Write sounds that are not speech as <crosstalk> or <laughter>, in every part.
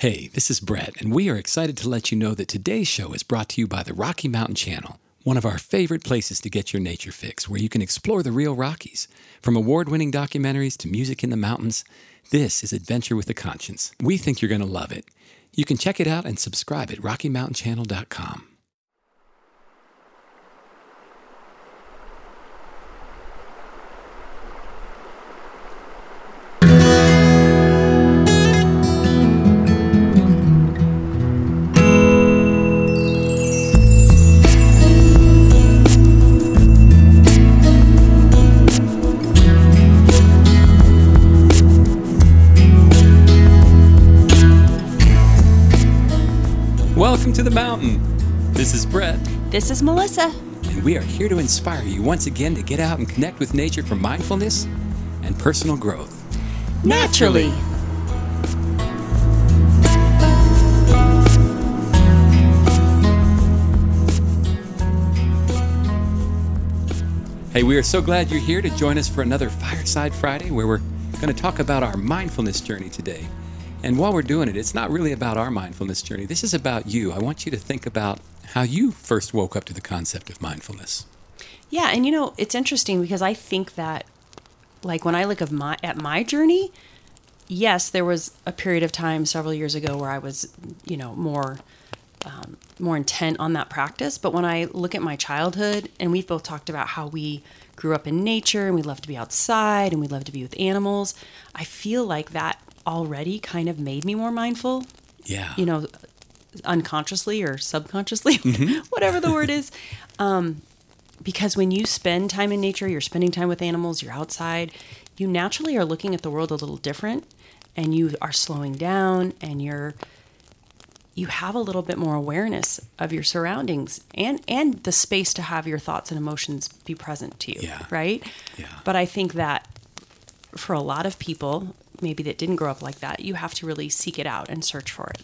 Hey, this is Brett, and we are excited to let you know that today's show is brought to you by the Rocky Mountain Channel, one of our favorite places to get your nature fix, where you can explore the real Rockies. From award winning documentaries to music in the mountains, this is Adventure with a Conscience. We think you're going to love it. You can check it out and subscribe at RockyMountainChannel.com. This is Melissa. and we are here to inspire you once again to get out and connect with nature for mindfulness and personal growth. Naturally. Hey, we are so glad you're here to join us for another Fireside Friday where we're going to talk about our mindfulness journey today. And while we're doing it, it's not really about our mindfulness journey. This is about you. I want you to think about how you first woke up to the concept of mindfulness. Yeah, and you know, it's interesting because I think that like when I look of my at my journey, yes, there was a period of time several years ago where I was, you know, more um, more intent on that practice. But when I look at my childhood, and we've both talked about how we grew up in nature and we love to be outside and we love to be with animals, I feel like that already kind of made me more mindful. Yeah. you know, unconsciously or subconsciously, <laughs> whatever the word is. Um, because when you spend time in nature, you're spending time with animals, you're outside, you naturally are looking at the world a little different and you are slowing down and you're you have a little bit more awareness of your surroundings and and the space to have your thoughts and emotions be present to you Yeah. right Yeah. but i think that for a lot of people maybe that didn't grow up like that you have to really seek it out and search for it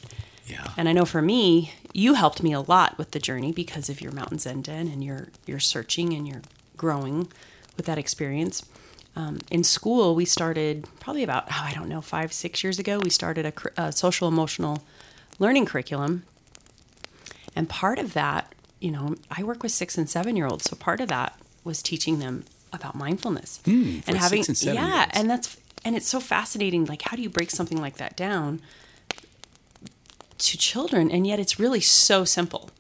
yeah. and I know for me, you helped me a lot with the journey because of your Mountain Zen Den and your your searching and your growing with that experience. Um, in school, we started probably about oh, I don't know five six years ago. We started a, a social emotional learning curriculum, and part of that, you know, I work with six and seven year olds, so part of that was teaching them about mindfulness Hmm, for six and yeah, and that's and it's so fascinating. Like, how do you break something like that down? To children and yet it's really so simple.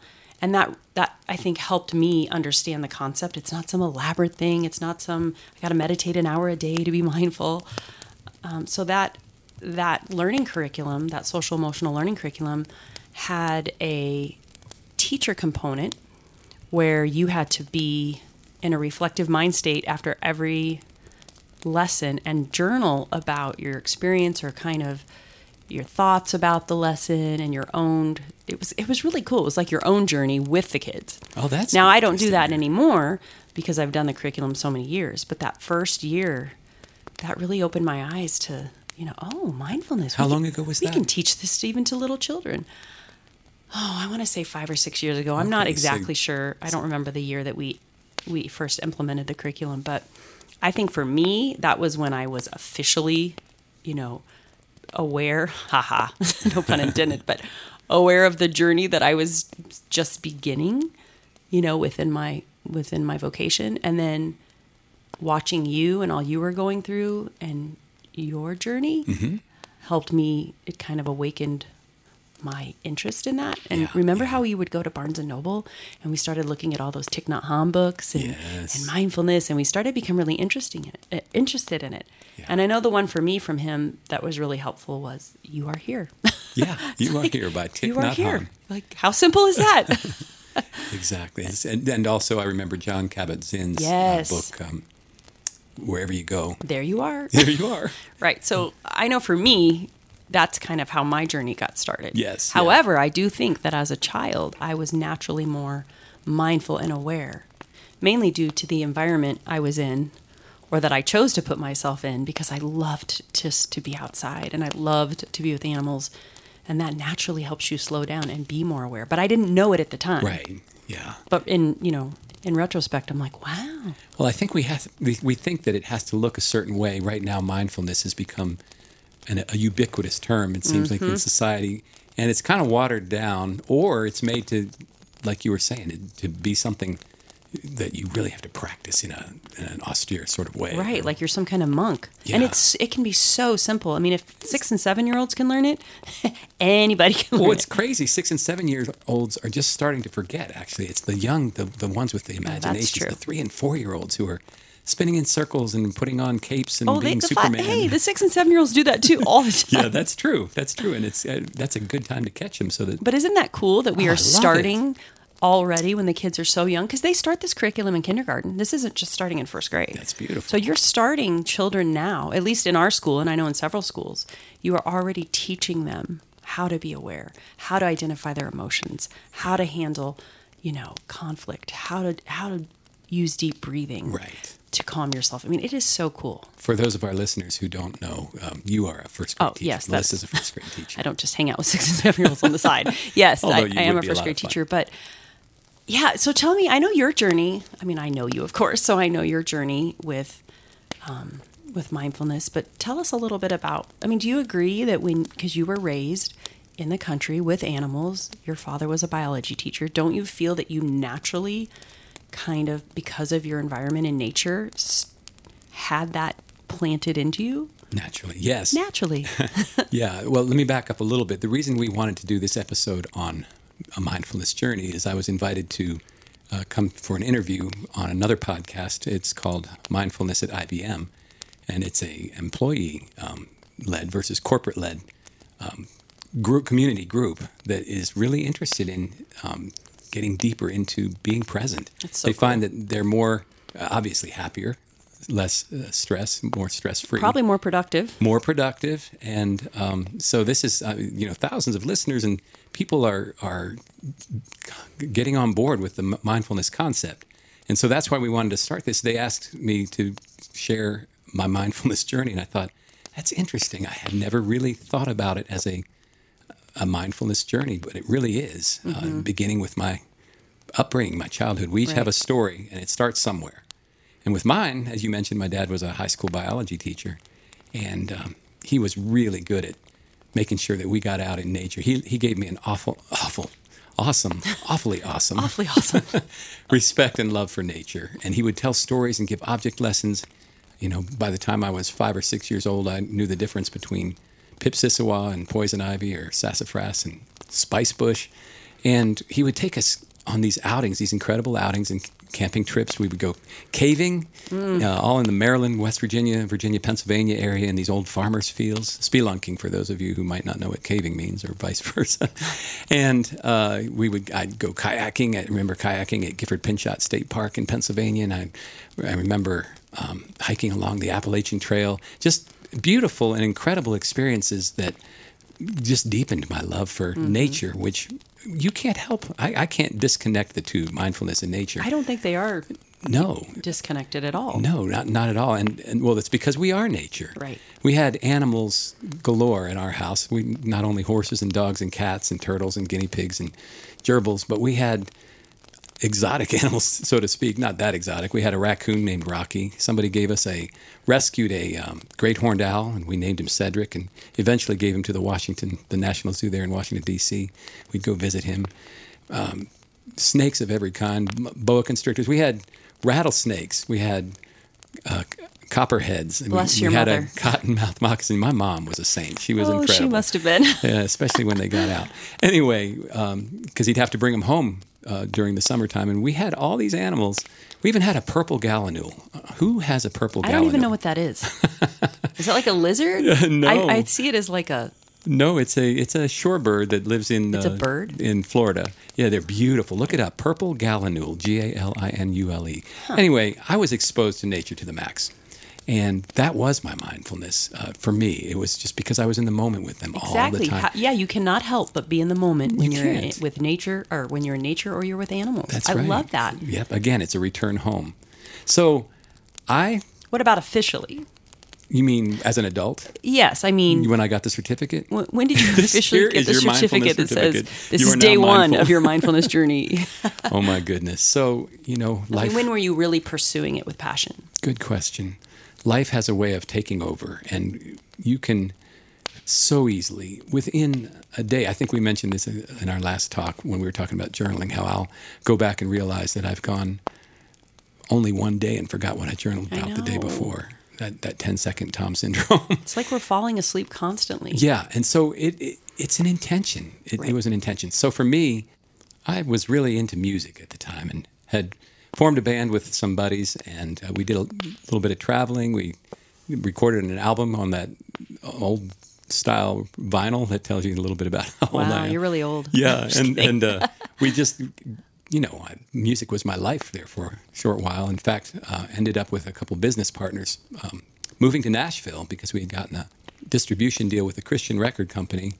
And that that i think helped me understand the concept. It's not some elaborate thing. It's not some i got to meditate an hour a day to be <laughs> mindful. Um, so that that learning curriculum that social emotional learning curriculum had a teacher component where you had to be in a reflective mind state after every lesson and journal about your experience or kind of your thoughts about the lesson and your own it was it was really cool. It was like your own journey with the kids. Oh, that's now i don't do that anymore because i've done the curriculum so many years but that first year that really opened my eyes to you know oh mindfulness. How We long can- ago was we that? We can teach this even to little children. Oh i want to say five or six years ago. I'm not Okay, so- exactly sure. I don't remember the year that we we first implemented the curriculum but i think for me that was when i was officially you know aware <laughs> haha <laughs> no pun intended but aware of the journey that i was just beginning you know within my within my vocation and then watching you and all you were going through and your journey Mm-hmm. helped me it kind of awakened my interest in that and Yeah, remember yeah. how we would go to barnes and noble and we started looking at all those Thich Nhat Hanh books and, Yes. and mindfulness and we started to become really interesting in it, uh, interested in it Yeah. and i know the one for me from him that was really helpful was you are here <laughs> Yeah, you are here by Thich you are here like how simple is that <laughs> Exactly. And, and also, I remember Jon Kabat-Zinn's Yes. uh, book, um, Wherever You Go. there you are There you are. <laughs> Right. So I know for me, that's kind of how my journey got started. Yes, yeah. However, I do think that as a child, I was naturally more mindful and aware, mainly due to the environment I was in or that I chose to put myself in because I loved just to be outside and I loved to be with animals. And that naturally helps you slow down and be more aware. But I didn't know it at the time. Right. Yeah. But in, you know, in retrospect, I'm like, wow. Well, I think we have we, we think that it has to look a certain way. Right now, mindfulness has become an, a ubiquitous term. It seems like in mm-hmm. society, and it's kind of watered down, or it's made to, like you were saying, it, to be something that you really have to practice in, a, in an austere sort of way. Right, like you're some kind of monk. Yeah. And it's it can be so simple. I mean, if six and seven year olds can learn it, <laughs> anybody can learn Well, it's it. crazy. Six and seven year olds are just starting to forget. Actually, it's the young, the the ones with the imagination, true. the three and four year olds who are spinning in circles and putting on capes and Oh, they being the fi- Superman. hey, the six and seven year olds do that too all the <laughs> time. yeah, that's true. That's true, and it's uh, that's a good time to catch them. So that But isn't that cool that we Oh, are love it. starting already when the kids are so young? Because they start this curriculum in kindergarten. This isn't just starting in first grade. That's beautiful. So you're starting children now, at least in our school, and I know in several schools, you are already teaching them how to be aware, how to identify their emotions, how to handle, you know, conflict, how to how to use deep breathing right. to calm yourself. I mean, it is so cool. For those of our listeners who don't know, um, you are a first grade Oh, teacher. yes, Melissa's a first grade <laughs> teacher. I don't just hang out with six and seven year olds on the side. <laughs> Yes, I, I am a be a first grade teacher, but yeah. So tell me, I know your journey. I mean, I know you, of course, so I know your journey with um, with mindfulness. But tell us a little bit about. I mean, do you agree that when because you were raised in the country with animals, your father was a biology teacher. Don't you feel that you naturally, kind of because of your environment in nature, had that planted into you Naturally, yes. naturally? <laughs> <laughs> Yeah, well, let me back up a little bit. The reason we wanted to do this episode on a mindfulness journey is I was invited to uh, come for an interview on another podcast. It's called Mindfulness at IBM, and it's a employee um, led versus corporate led um, group community group that is really interested in um, getting deeper into being present. So they find that they're more uh, obviously happier, less uh, stress, more stress free Probably more productive. more productive and um, so this is uh, you know thousands of listeners and people are are getting on board with the mindfulness concept. And so that's why we wanted to start this. They asked me to share my <laughs> mindfulness journey and i thought that's interesting. I had never really thought about it as a a mindfulness journey but it really is uh, beginning with my upbringing my childhood we each have a story and it starts somewhere and with mine, as you mentioned, my dad was a high school biology teacher, and um, he was really good at making sure that we got out in nature. He he gave me an awful, awful, awesome, awfully awesome Awfully awesome. <laughs> respect and love for nature. And he would tell stories and give object lessons. You know, by the time I was five or six years old, I knew the difference between pipsissewa and poison ivy or sassafras and spice bush. And he would take us on these outings, these incredible outings and camping trips. We would go caving, uh, all in the Maryland, West Virginia, Virginia, Pennsylvania area in these old farmers' fields. Spelunking, for those of you who might not know what caving means, or vice <laughs> versa. and uh, we would, I'd go kayaking. I remember kayaking at Gifford Pinchot State Park in Pennsylvania, and I, I remember um, hiking along the Appalachian Trail. Just beautiful and incredible experiences that just deepened my love for Mm-hmm. nature, which you can't help. I, I can't disconnect the two, mindfulness and nature. I don't think they are no, disconnected at all. no, not not at all. And, and well, it's because we are nature. Right. We had animals galore in our house. We not only horses and dogs and cats and turtles and guinea pigs and gerbils, but we had exotic <laughs> animals, so to speak. Not that exotic. We had a raccoon named Rocky. Somebody gave us a rescued a um, great horned owl, and we named him Cedric, and eventually gave him to the Washington, the National Zoo there in Washington D.C. We'd go visit him. Um, snakes of every kind, boa constrictors. We had rattlesnakes. We had uh, copperheads. and we- Bless we, your had mother. a cottonmouth moccasin. My mom was a saint. She was oh, incredible. she must have been. <laughs> Yeah, especially when they got out. Anyway, because he'd have to bring them home uh, during the summertime, and we had all these animals. We even had a purple gallinule. Uh, who has a purple gallinule? I don't even know what that is. <laughs> is that like a lizard? <laughs> No. I, I see it as like a. No, it's a it's a shorebird that lives in It's a uh, bird? in Florida. Yeah, they're beautiful. Look it up, purple gallinule, G A L I N U L E. Anyway, I was exposed to nature to the max, and that was my mindfulness uh, for me. It was just because I was in the moment with them all Exactly. the time. How- yeah, you cannot help but be in the moment when You are can't. with nature or when you're in nature or you're with animals. That's I right. love that. Yep. Again, it's a return home. So, I. What about officially? You mean as an adult? Yes, I mean, When I got the certificate? wh- when did <laughs> you officially get the certificate that says this You is day one of your mindfulness <laughs> journey? oh my goodness. So, you know, <laughs> I mean, when were you really pursuing it with passion? Good question. Life has a way of taking over, and you can so easily within a day. I think we mentioned this in our last talk when we were talking about journaling, how I'll go back and realize that I've gone only one day and forgot what I journaled I about the day before. That, that 10 second Tom syndrome. <laughs> It's like we're falling asleep constantly. yeah. And so it, it it's an intention. It, Right. it was an intention. So for me, I was really into music at the time and had formed a band with some buddies, and uh, we did a little bit of traveling. We recorded an album on that old style vinyl that tells you a little bit about how old I Wow, am. you're really old. Yeah, <laughs> and and uh, <laughs> we just, you know, music was my life there for a short while. In fact, uh, ended up with a couple business partners um, moving to Nashville because we had gotten a distribution deal with a Christian record company,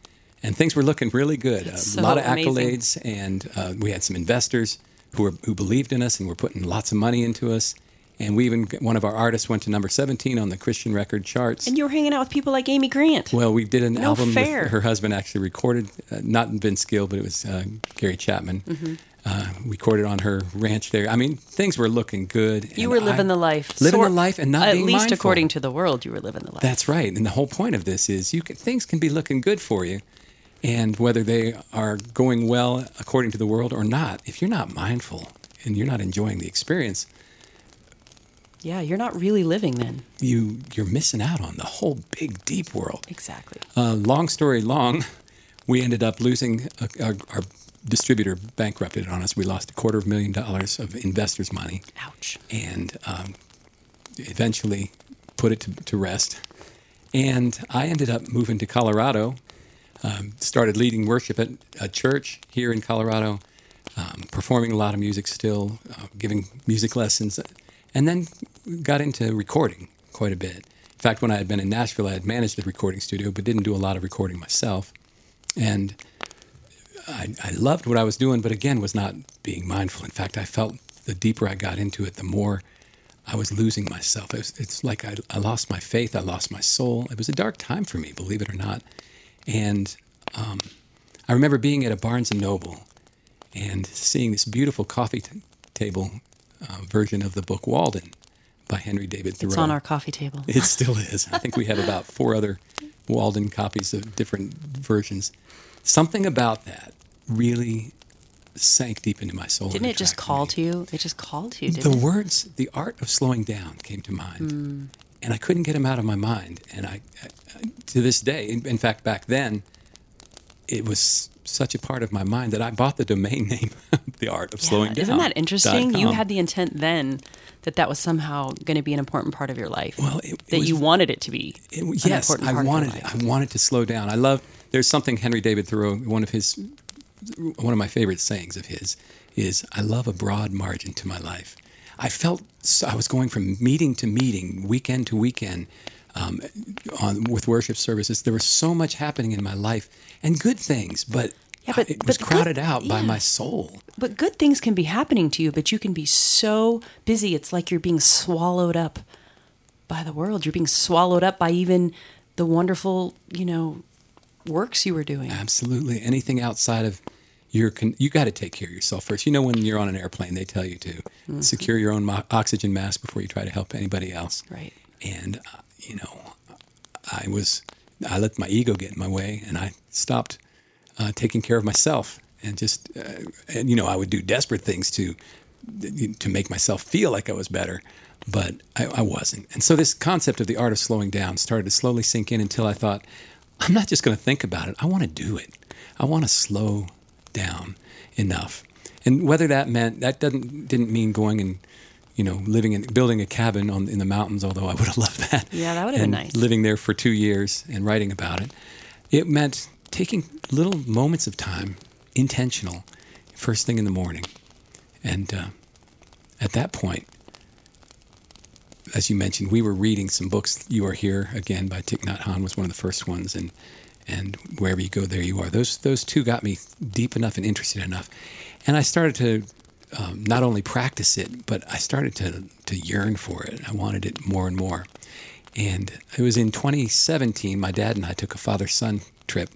and things were looking really good. That's a so lot of amazing. accolades, and uh, we had some investors who were who believed in us and were putting lots of money into us. And we even one of our artists went to number 17 on the Christian record charts. And you were hanging out with people like Amy Grant. Well, we did an No album fair. her husband actually recorded, uh, not Vince Gill, but it was uh, Gary Chapman. Mm-hmm. Uh, recorded on her ranch there. I mean, things were looking good. you were living I- the life. living Sort- the life, and not at least mindful. according to the world, you were living the life. That's right. And the whole point of this is you can, things can be looking good for you, and whether they are going well according to the world or not, if you're not mindful and you're not enjoying the experience, yeah, you're not really living then. you you're missing out on the whole big deep world. Exactly. Uh, long story long, we ended up losing uh, our, our distributor bankrupted on us. We lost a quarter of a million dollars of investors' money, Ouch. and um, eventually put it to, to rest. And I ended up moving to Colorado. Um, started leading worship at a church here in Colorado, um, performing a lot of music still, uh, giving music lessons, and then got into recording quite a bit. In fact, when I had been in Nashville, I had managed a recording studio, but didn't do a lot of recording myself. And I, I loved what I was doing, but again, was not being mindful. In fact, I felt the deeper I got into it, the more I was losing myself. It was, it's like I, I lost my faith, I lost my soul. It was a dark time for me, believe it or not. And um, I remember being at a Barnes and Noble and seeing this beautiful coffee t- table uh, version of the book Walden by Henry David Thoreau. It's on our coffee table. It still is. I think we have about four other Walden copies of different versions. Something about that really sank deep into my soul. Didn't it just call me. to you? It just called to you, The didn't it? words, the art of slowing down came to mind. Hmm. And I couldn't get him out of my mind. And I, I to this day, in, in fact, back then, it was such a part of my mind that I bought the domain <laughs> name, The Art of Yeah, Slowing Down. Isn't that interesting? You had the intent then that that was somehow going to be an important part of your life. Well, it- it that was- you wanted it to be. It- an yes, important I part of your wanted life. I wanted to slow down. I love. There's something Henry David Thoreau. One of his, one of my favorite sayings of his is, "I love a broad margin to my life." I felt so, I was going from meeting to meeting, weekend to weekend, um, on with worship services. There was so much happening in my life and good things, but. Yeah, but- I- it but was good- crowded out by my soul. But good things can be happening to you, but you can be so busy. It's like you're being swallowed up by the world. You're being swallowed up by even the wonderful, you know, works you were doing. Absolutely. Anything outside of your, con- you got to take care of yourself first. You know, when you're on an airplane, they tell you to Mm-hmm. secure your own mo- oxygen mask before you try to help anybody else. Right. And, uh, you know, I was, I let my ego get in my way and I stopped uh, taking care of myself and just, uh, and, you know, I would do desperate things to, to make myself feel like I was better, but I, I wasn't. And so this concept of the art of slowing down started to slowly sink in until I thought, I'm not just going to think about it. I want to do it. I want to slow down enough. And whether that meant that doesn't didn't mean going and you know living in building a cabin on in the mountains, although I would have <laughs> loved that. Yeah, that would have been nice. Living there for two years and writing about it. It meant taking little moments of time, intentional, first thing in the morning, and uh, at that point, as you mentioned, we were reading some books. You Are Here again by Thich Nhat Hanh was one of the first ones, and and wherever you go, there you are. Those those two got me deep enough and interested enough, and I started to um, not only practice it, but I started to to yearn for it. I wanted it more and more. And it was in 2017. My dad and I took a father son trip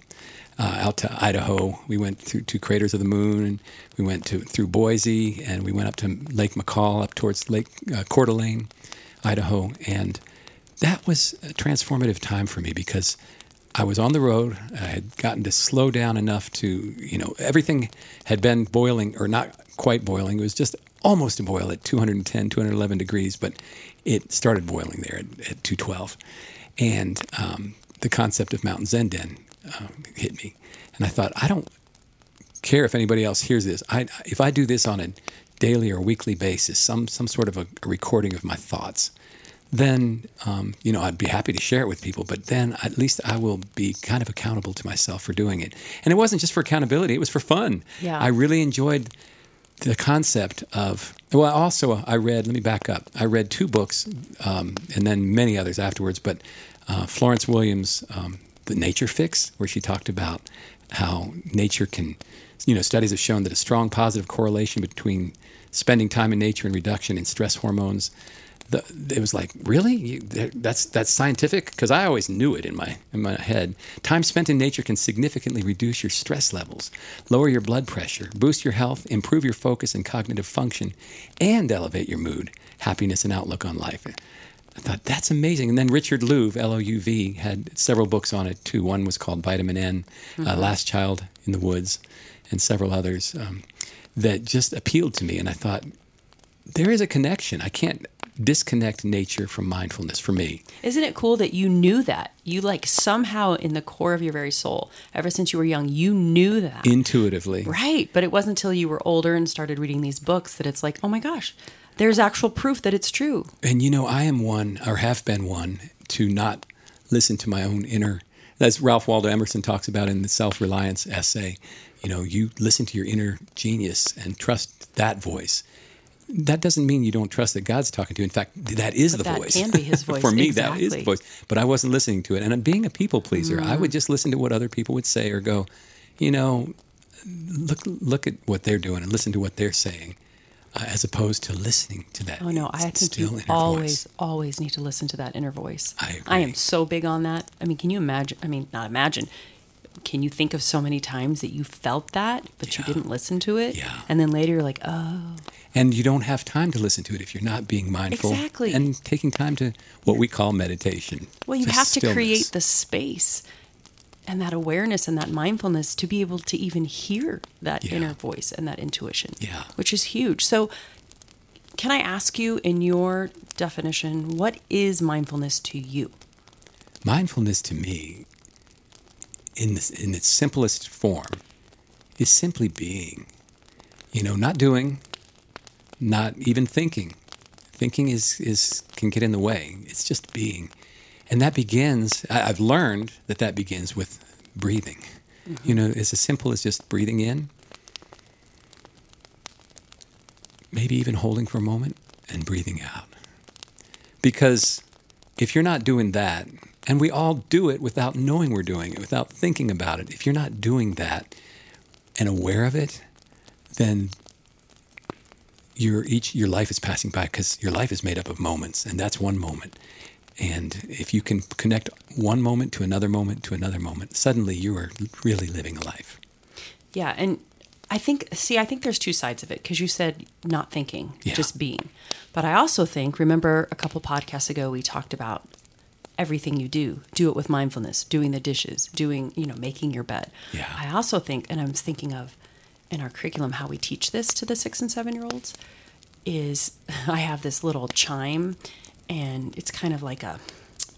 uh, out to Idaho. We went through to Craters of the Moon, and we went to through Boise, and we went up to Lake McCall, up towards Lake uh, Coeur d'Alene, Idaho, and that was a transformative time for me because I was on the road. I had gotten to slow down enough to, you know, everything had been boiling or not quite boiling. It was just almost to boil at 210, 211 degrees, but it started boiling there at, at 212. And um, the concept of Mountain Zen Den uh, hit me. And I thought, I don't care if anybody else hears this. I, if I do this on a daily or weekly basis, some, some sort of a, a recording of my thoughts, then um, you know I'd be happy to share it with people. But then at least I will be kind of accountable to myself for doing it. And it wasn't just for accountability; it was for fun. Yeah. I really enjoyed the concept of. Well, also I read. Let me back up. I read two books, um, and then many others afterwards. But uh, Florence Williams, um, "The Nature Fix," where she talked about how nature can. You know, studies have shown that a strong positive correlation between spending time in nature and reduction in stress hormones the, it was like, really? You, that's that's scientific? Because I always knew it in my in my head. Time spent in nature can significantly reduce your stress levels, lower your blood pressure, boost your health, improve your focus and cognitive function, and elevate your mood, happiness, and outlook on life. I thought that's amazing. And then Richard Louv, L O U V, had several books on it too. One was called Vitamin N, uh, mm-hmm. uh, Last Child in the Woods, and several others um, that just appealed to me. And I thought there is a connection. I can't disconnect nature from mindfulness for me. Isn't it cool that you knew that? You like somehow in the core of your very soul, ever since you were young, you knew that. Intuitively. Right. But it wasn't until you were older and started reading these books that it's like, oh my gosh, there's actual proof that it's true. And you know, I am one, or have been one, to not listen to my own inner. As Ralph Waldo Emerson talks about in the self reliance essay, you know, you listen to your inner genius and trust that voice that doesn't mean you don't trust that God's talking to you. In fact, that is but the that voice. Can be His <laughs> voice For me, exactly. that is the voice. But I wasn't listening to it, and being a people pleaser, mm. I would just listen to what other people would say or go, you know, look look at what they're doing and listen to what they're saying, uh, as opposed to listening to that. Oh no, I think you always voice. always need to listen to that inner voice. I agree. I am so big on that. I mean, can you imagine? I mean, not imagine can you think of so many times that you felt that, but yeah. you didn't listen to it? Yeah. And then later you're like, oh. And you don't have time to listen to it if you're not being mindful. Exactly. And taking time to what we call meditation. Well, you have stillness. to create the space and that awareness and that mindfulness to be able to even hear that yeah. inner voice and that intuition. Yeah. Which is huge. So, can I ask you, in your definition, what is mindfulness to you? Mindfulness to me in, this, in its simplest form is simply being. You know, not doing, not even thinking. Thinking is, is can get in the way. It's just being. And that begins, I, have learned that that begins with breathing. Mm-hmm. You know, it's as simple as just breathing in, maybe even holding for a moment and breathing out. Because if you're not doing that, and we all do it without knowing we're doing it, without thinking about it. If you're not doing that and aware of it, then your each your life is passing by because your life is made up of moments, and that's one moment. And if you can connect one moment to another moment to another moment, suddenly you are really living a life. Yeah, and I think see, I think there's two sides of it because you said not thinking, yeah. just being. But I also think, remember a couple podcasts ago we talked about everything you do. Do it with mindfulness, doing the dishes, doing, you know, making your bed. Yeah. I also think, and I was thinking of in our curriculum how we teach this to the six and seven year olds is <laughs> I have this little chime and it's kind of like a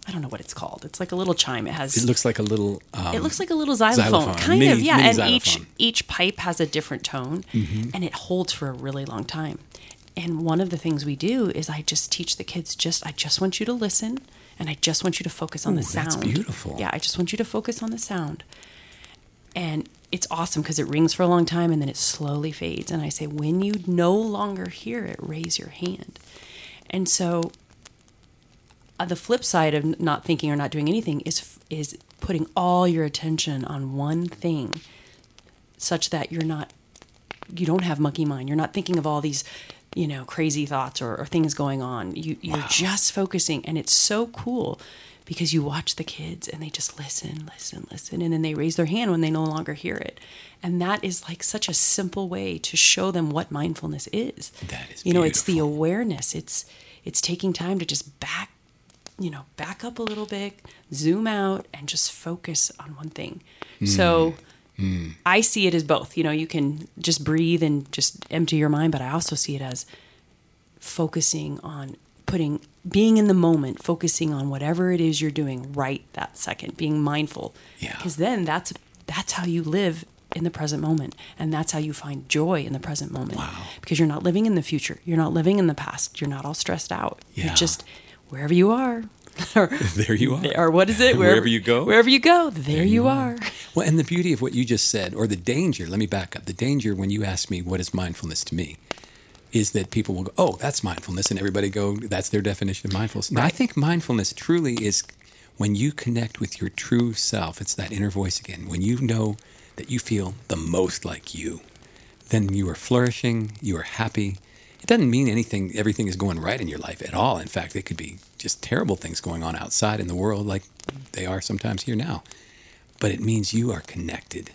I don't know what it's called. It's like a little chime. It has. It looks like a little. Um, it looks like a little xylophone, xylophone. kind mini, of, yeah. And xylophone. each each pipe has a different tone, mm-hmm. and it holds for a really long time. And one of the things we do is I just teach the kids just I just want you to listen and I just want you to focus on Ooh, the sound. That's beautiful. Yeah, I just want you to focus on the sound. And it's awesome because it rings for a long time and then it slowly fades. And I say, when you no longer hear it, raise your hand. And so uh, the flip side of not thinking or not doing anything is is putting all your attention on one thing such that you're not you don't have monkey mind. You're not thinking of all these you know, crazy thoughts or, or things going on. You you're wow. just focusing and it's so cool because you watch the kids and they just listen, listen, listen, and then they raise their hand when they no longer hear it. And that is like such a simple way to show them what mindfulness is. That is You know, beautiful. it's the awareness. It's it's taking time to just back you know, back up a little bit, zoom out, and just focus on one thing. So mm. I see it as both. You know, you can just breathe and just empty your mind, but I also see it as focusing on putting being in the moment focusing on whatever it is you're doing right that second being mindful Yeah. because then that's that's how you live in the present moment and that's how you find joy in the present moment Wow. because you're not living in the future you're not living in the past you're not all stressed out Yeah. you're just wherever you are <laughs> or, There you are. or what is it <laughs> Wherever you go. wherever you go there, you, are. Well, and the beauty of what you just said, or the danger, let me back up. The danger when you ask me what is mindfulness to me is that people will go, oh, that's mindfulness. And everybody go, that's their definition of mindfulness. Now, I think mindfulness truly is when you connect with your true self. It's that inner voice again. When you know that you feel the most like you, then you are flourishing, you are happy. It doesn't mean anything, everything is going right in your life at all. In fact, it could be just terrible things going on outside in the world, like they are sometimes here now. But it means you are connected.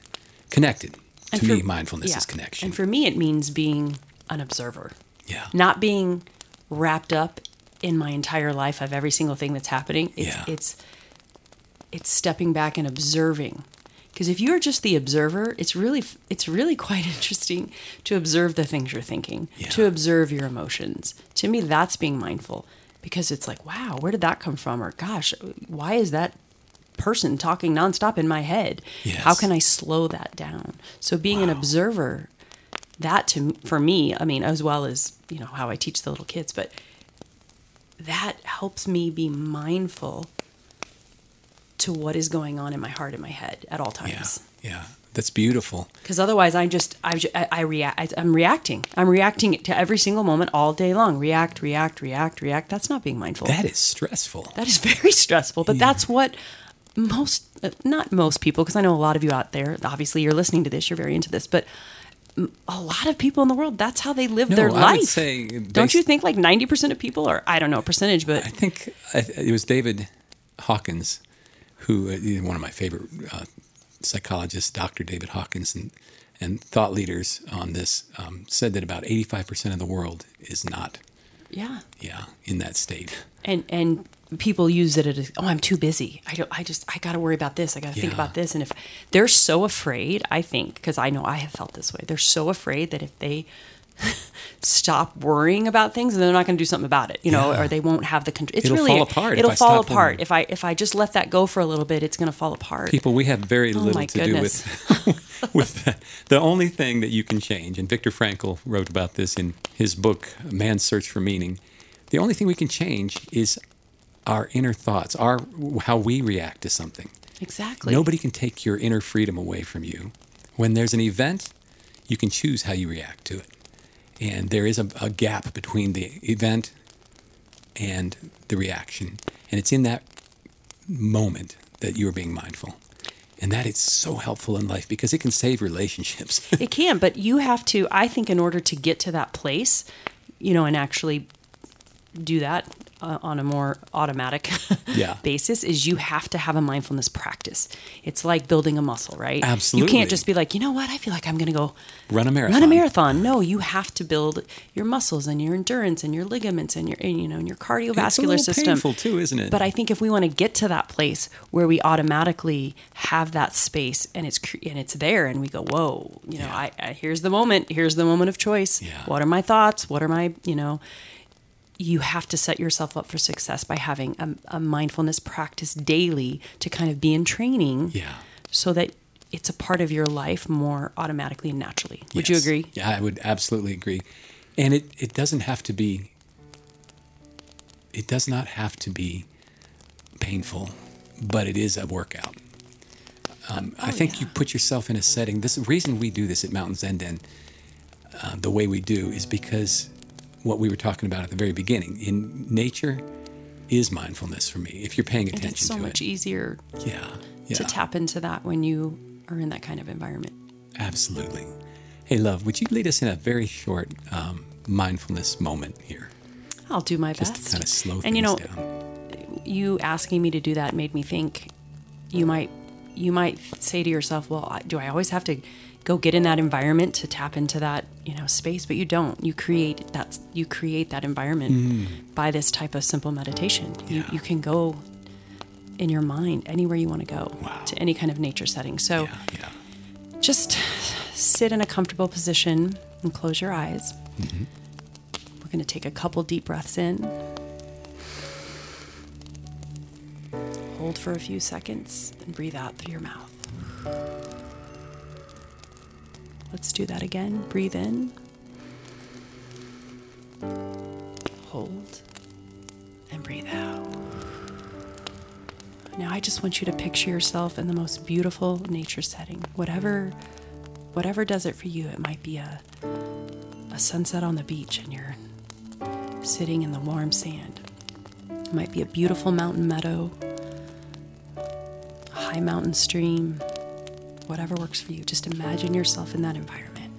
Connected. And to for- me, mindfulness yeah. is connection. And for me, it means being an observer, yeah. not being wrapped up in my entire life of every single thing that's happening. It's Yeah. it's it's stepping back and observing. Because if you're just the observer, it's really it's really <laughs> quite interesting to observe the things you're thinking, yeah. to observe your emotions. To me, that's being mindful because it's like, wow, where did that come from? Or gosh, why is that person talking nonstop in my head? How can I slow that down? So being an observer, that to for me, I mean, as well as you know how I teach the little kids, but that helps me be mindful to what is going on in my heart and my head at all times. Yeah. That's beautiful. Because otherwise, I just I, I, I react. I, I'm reacting. I'm reacting to every single moment all day long. React, react, react, react. That's not being mindful. That is stressful. That is <laughs> very stressful, but that's what most, not most people, because I know a lot of you out there, obviously you're listening to this, you're very into this, but a lot of people in the world, that's how they live No, their I would life. say Don't you think like 90% of people, or I don't know, percentage, but I think it was David Hawkins, who uh, one of my favorite uh, psychologists, Dr. David Hawkins, and and thought leaders on this um, said that about 85% of the world is not, yeah. yeah, in that state. And, and people use it as, oh, I'm too busy. I don't, I just, I got to worry about this. I got to think about this. And if they're so afraid, I think, because I know I have felt this way, they're so afraid that if they stop worrying about things, and they're not going to do something about it, you know, Yeah. or they won't have the control. It's It'll really, fall apart It'll fall apart. worrying. If I, if I just let that go for a little bit, it's going to fall apart. People, we have very Oh, little to goodness. do with <laughs> with that. the only thing that you can change. And Viktor Frankl wrote about this in his book Man's Search for Meaning. The only thing we can change is our inner thoughts, our how we react to something. exactly. Nobody can take your inner freedom away from you. When there's an event, you can choose how you react to it. And there is a, a gap between the event and the reaction. And it's in that moment that you're being mindful. And that is so helpful in life because it can save relationships. It can, but you have to, I think, in order to get to that place, you know, and actually do that uh, on a more automatic <laughs> Yeah. basis, is you have to have a mindfulness practice. It's like building a muscle, right? Absolutely. You can't just be like, you know what, I feel like I'm going to go Run a marathon. run a marathon. No, you have to build your muscles and your endurance and your ligaments and your, and, you know, and your cardiovascular system. It's a little system. painful too, isn't it? But I think if we want to get to that place where we automatically have that space and it's cre- and it's there, and we go, whoa, you know, Yeah. I, I here's the moment. Here's the moment of choice. Yeah. What are my thoughts? What are my, you know, you have to set yourself up for success by having a, a mindfulness practice daily to kind of be in training, Yeah. so that it's a part of your life more automatically and naturally. Would you agree? Yeah, I would absolutely agree. And it, it doesn't have to be it does not have to be painful, but it is a workout. Um, I think you put yourself in a setting. This the reason we do this at Mountain Zen Den uh, the way we do is because what we were talking about at the very beginning in nature is mindfulness for me. If you're paying And attention it's so to much it, easier yeah, yeah, to tap into that when you are in that kind of environment. absolutely. Hey, love, would you lead us in a very short um, mindfulness moment here? I'll do my just best. kind of slow and you know, down. you asking me to do that made me think you might you might say to yourself, well, do I always have to go get in that environment to tap into that, you know, space? But you don't. You create that you create that environment mm. by this type of simple meditation. You, Yeah. you can go in your mind anywhere you want to go Wow. to any kind of nature setting. So Yeah, yeah. just sit in a comfortable position and close your eyes. Mm-hmm. We're going to take a couple deep breaths in. Hold for a few seconds and breathe out through your mouth. Let's do that again. Breathe in. Hold and breathe out. Now I just want you to picture yourself in the most beautiful nature setting. Whatever whatever does it for you. It might be a a sunset on the beach and you're sitting in the warm sand. It might be a beautiful mountain meadow, a high mountain stream, whatever works for you. Just imagine yourself in that environment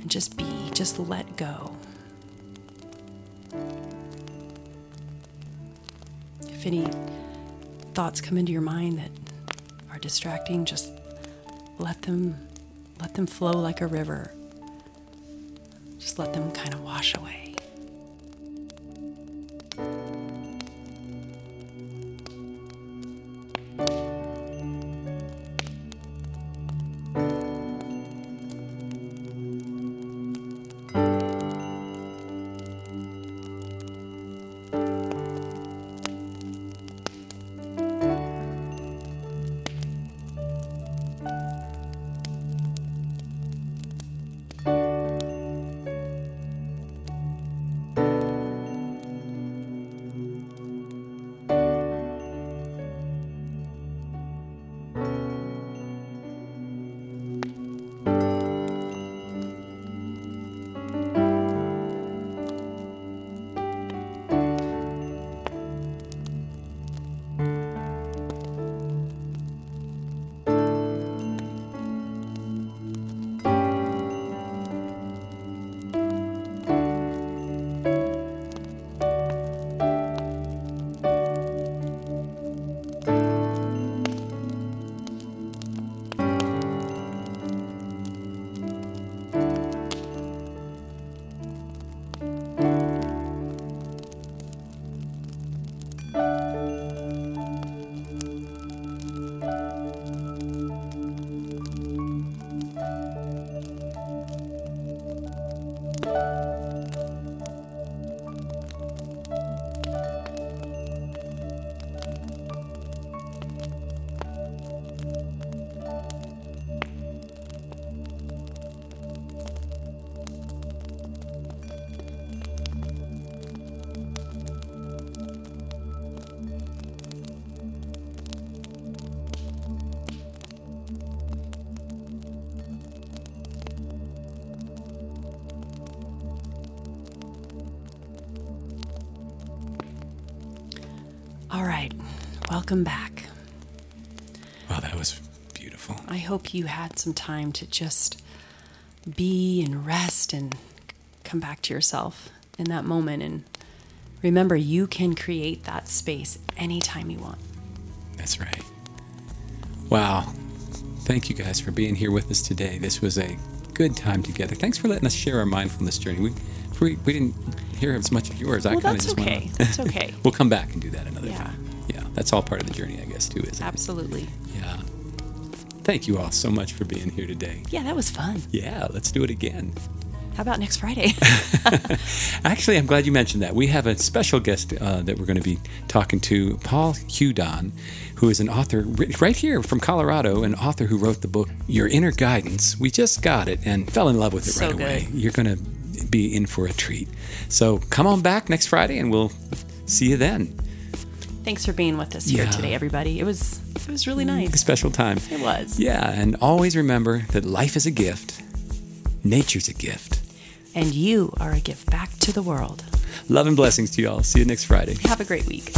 and just be, just let go. If any thoughts come into your mind that are distracting, just let them let them flow like a river. Just let them kind of wash away. Welcome back. Wow, that was beautiful. I hope you had some time to just be and rest and come back to yourself in that moment. And remember, you can create that space anytime you want. That's right. Wow. Thank you guys for being here with us today. This was a good time together. Thanks for letting us share our mindfulness journey. We we, we didn't hear as much of yours. I Well, kind of that's just okay. On. That's okay. <laughs> we'll come back and do that another Yeah. time. That's all part of the journey, I guess, too, isn't it? Absolutely. it? Yeah. Thank you all so much for being here today. Yeah, that was fun. Yeah, let's do it again. How about next Friday? <laughs> <laughs> Actually, I'm glad you mentioned that. We have a special guest uh, that we're going to be talking to, Paul Hudon, who is an author right here from Colorado, an author who wrote the book Your Inner Guidance. We just got it and fell in love with it So right away. good. You're going to be in for a treat. So come on back next Friday and we'll see you then. Thanks for being with us here today, everybody. It was it was really A nice. special time. It was. Yeah, and always remember that life is a gift, nature's a gift. And you are a gift back to the world. Love and blessings to you all. See you next Friday. Have a great week.